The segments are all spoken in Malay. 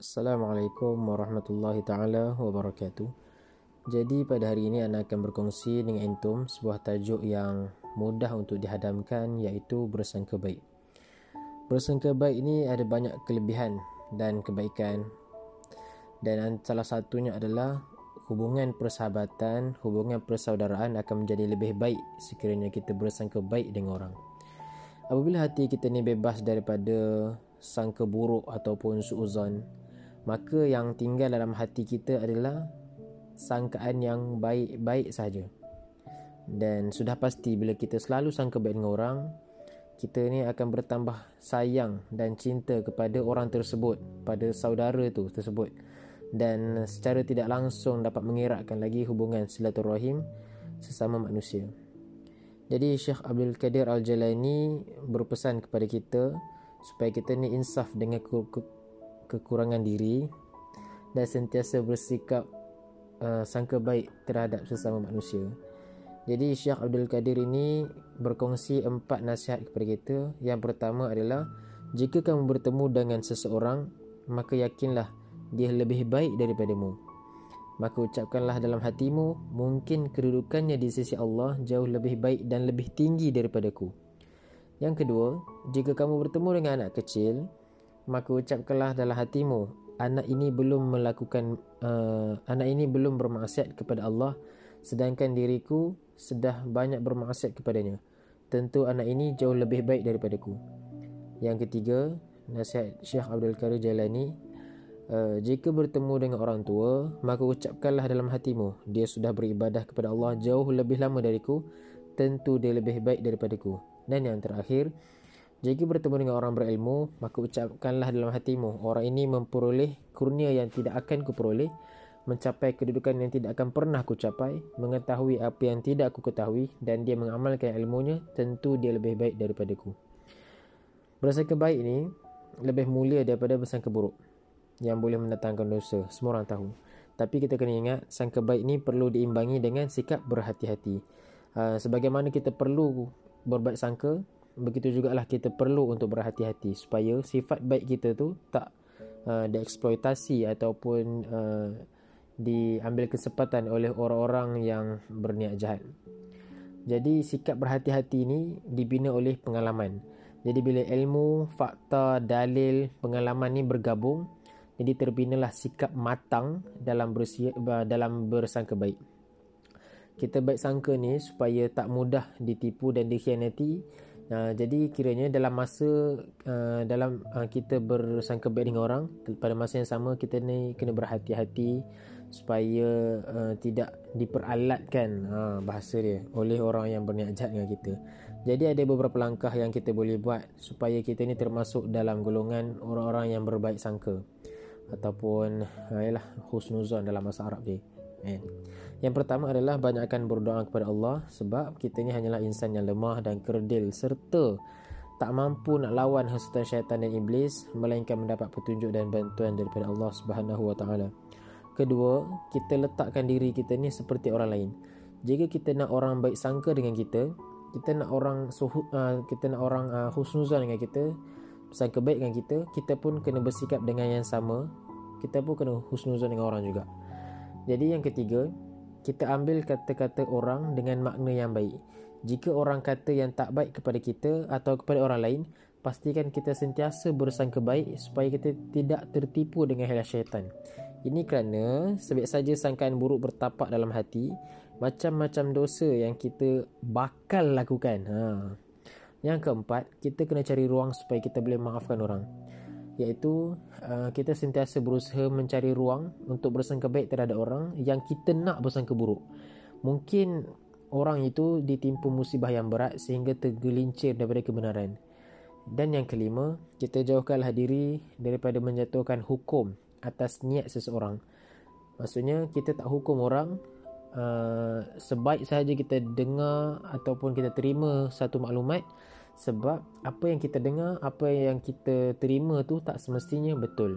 Assalamualaikum warahmatullahi taala wabarakatuh. Jadi pada hari ini anak akan berkongsi dengan entum sebuah tajuk yang mudah untuk dihadamkan iaitu bersangka baik. Bersangka baik ini ada banyak kelebihan dan kebaikan. Dan salah satunya adalah hubungan persahabatan, hubungan persaudaraan akan menjadi lebih baik sekiranya kita bersangka baik dengan orang. Apabila hati kita ni bebas daripada sangka buruk ataupun suuzon maka yang tinggal dalam hati kita adalah sangkaan yang baik-baik saja dan sudah pasti bila kita selalu sangka baik dengan orang kita ni akan bertambah sayang dan cinta kepada orang tersebut pada saudara tu tersebut dan secara tidak langsung dapat mengeratkan lagi hubungan silaturahim sesama manusia. Jadi Syekh Abdul Kadir Al-Jalani berpesan kepada kita supaya kita ni insaf dengan kekurangan diri dan sentiasa bersikap uh, sangka baik terhadap sesama manusia. Jadi Syekh Abdul Kadir ini berkongsi empat nasihat kepada kita. Yang pertama adalah jika kamu bertemu dengan seseorang maka yakinlah dia lebih baik daripadamu. Maka ucapkanlah dalam hatimu mungkin kedudukannya di sisi Allah jauh lebih baik dan lebih tinggi daripadaku. Yang kedua, jika kamu bertemu dengan anak kecil, maka ucapkanlah dalam hatimu, anak ini belum melakukan uh, anak ini belum bermaksiat kepada Allah sedangkan diriku sudah banyak bermaksiat kepadanya. Tentu anak ini jauh lebih baik daripadaku. Yang ketiga, nasihat Syekh Abdul Karim Jalani, uh, jika bertemu dengan orang tua, maka ucapkanlah dalam hatimu, dia sudah beribadah kepada Allah jauh lebih lama dariku, tentu dia lebih baik daripadaku. Dan yang terakhir, jika bertemu dengan orang berilmu, maka ucapkanlah dalam hatimu, orang ini memperoleh kurnia yang tidak akan kuperoleh, mencapai kedudukan yang tidak akan pernah ku capai, mengetahui apa yang tidak aku ketahui dan dia mengamalkan ilmunya, tentu dia lebih baik daripadaku. Bersangka baik ini lebih mulia daripada bersangka buruk yang boleh mendatangkan dosa. Semua orang tahu. Tapi kita kena ingat, sangka baik ini perlu diimbangi dengan sikap berhati-hati. Uh, sebagaimana kita perlu berbaik sangka begitu jugalah kita perlu untuk berhati-hati supaya sifat baik kita tu tak uh, dieksploitasi ataupun uh, diambil kesempatan oleh orang-orang yang berniat jahat. Jadi sikap berhati-hati ini dibina oleh pengalaman. Jadi bila ilmu, fakta, dalil, pengalaman ni bergabung, jadi terbinalah sikap matang dalam bersia, dalam bersangka baik kita baik sangka ni supaya tak mudah ditipu dan dikhianati uh, jadi kiranya dalam masa uh, dalam uh, kita bersangka baik dengan orang pada masa yang sama kita ni kena berhati-hati supaya uh, tidak diperalatkan uh, bahasa dia oleh orang yang berniat jahat dengan kita. Jadi ada beberapa langkah yang kita boleh buat supaya kita ni termasuk dalam golongan orang-orang yang berbaik sangka ataupun uh, yalah husnuzon dalam bahasa Arab dia kan yang pertama adalah banyakkan berdoa kepada Allah sebab kita ni hanyalah insan yang lemah dan kerdil serta tak mampu nak lawan hasutan syaitan dan iblis melainkan mendapat petunjuk dan bantuan daripada Allah Subhanahu wa taala. Kedua, kita letakkan diri kita ni seperti orang lain. Jika kita nak orang baik sangka dengan kita, kita nak orang suhu, uh, kita nak orang uh, husnuzan dengan kita, sangka baik dengan kita, kita pun kena bersikap dengan yang sama. Kita pun kena husnuzan dengan orang juga. Jadi yang ketiga, kita ambil kata-kata orang dengan makna yang baik. Jika orang kata yang tak baik kepada kita atau kepada orang lain, pastikan kita sentiasa bersangka baik supaya kita tidak tertipu dengan hilas syaitan. Ini kerana sebaik saja sangkaan buruk bertapak dalam hati, macam-macam dosa yang kita bakal lakukan. Ha. Yang keempat, kita kena cari ruang supaya kita boleh maafkan orang iaitu uh, kita sentiasa berusaha mencari ruang untuk bersangka baik terhadap orang yang kita nak bersangka buruk. Mungkin orang itu ditimpa musibah yang berat sehingga tergelincir daripada kebenaran. Dan yang kelima, kita jauhkanlah diri daripada menjatuhkan hukum atas niat seseorang. Maksudnya kita tak hukum orang uh, sebaik sahaja kita dengar ataupun kita terima satu maklumat sebab apa yang kita dengar apa yang kita terima tu tak semestinya betul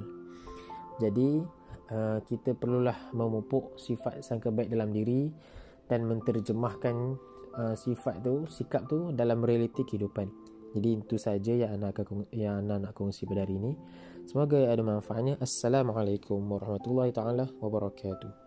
jadi uh, kita perlulah memupuk sifat sangka baik dalam diri dan menterjemahkan uh, sifat tu sikap tu dalam realiti kehidupan jadi itu saja yang anak akan yang anak nak kongsi pada hari ini Semoga ada manfaatnya. Assalamualaikum warahmatullahi taala wabarakatuh.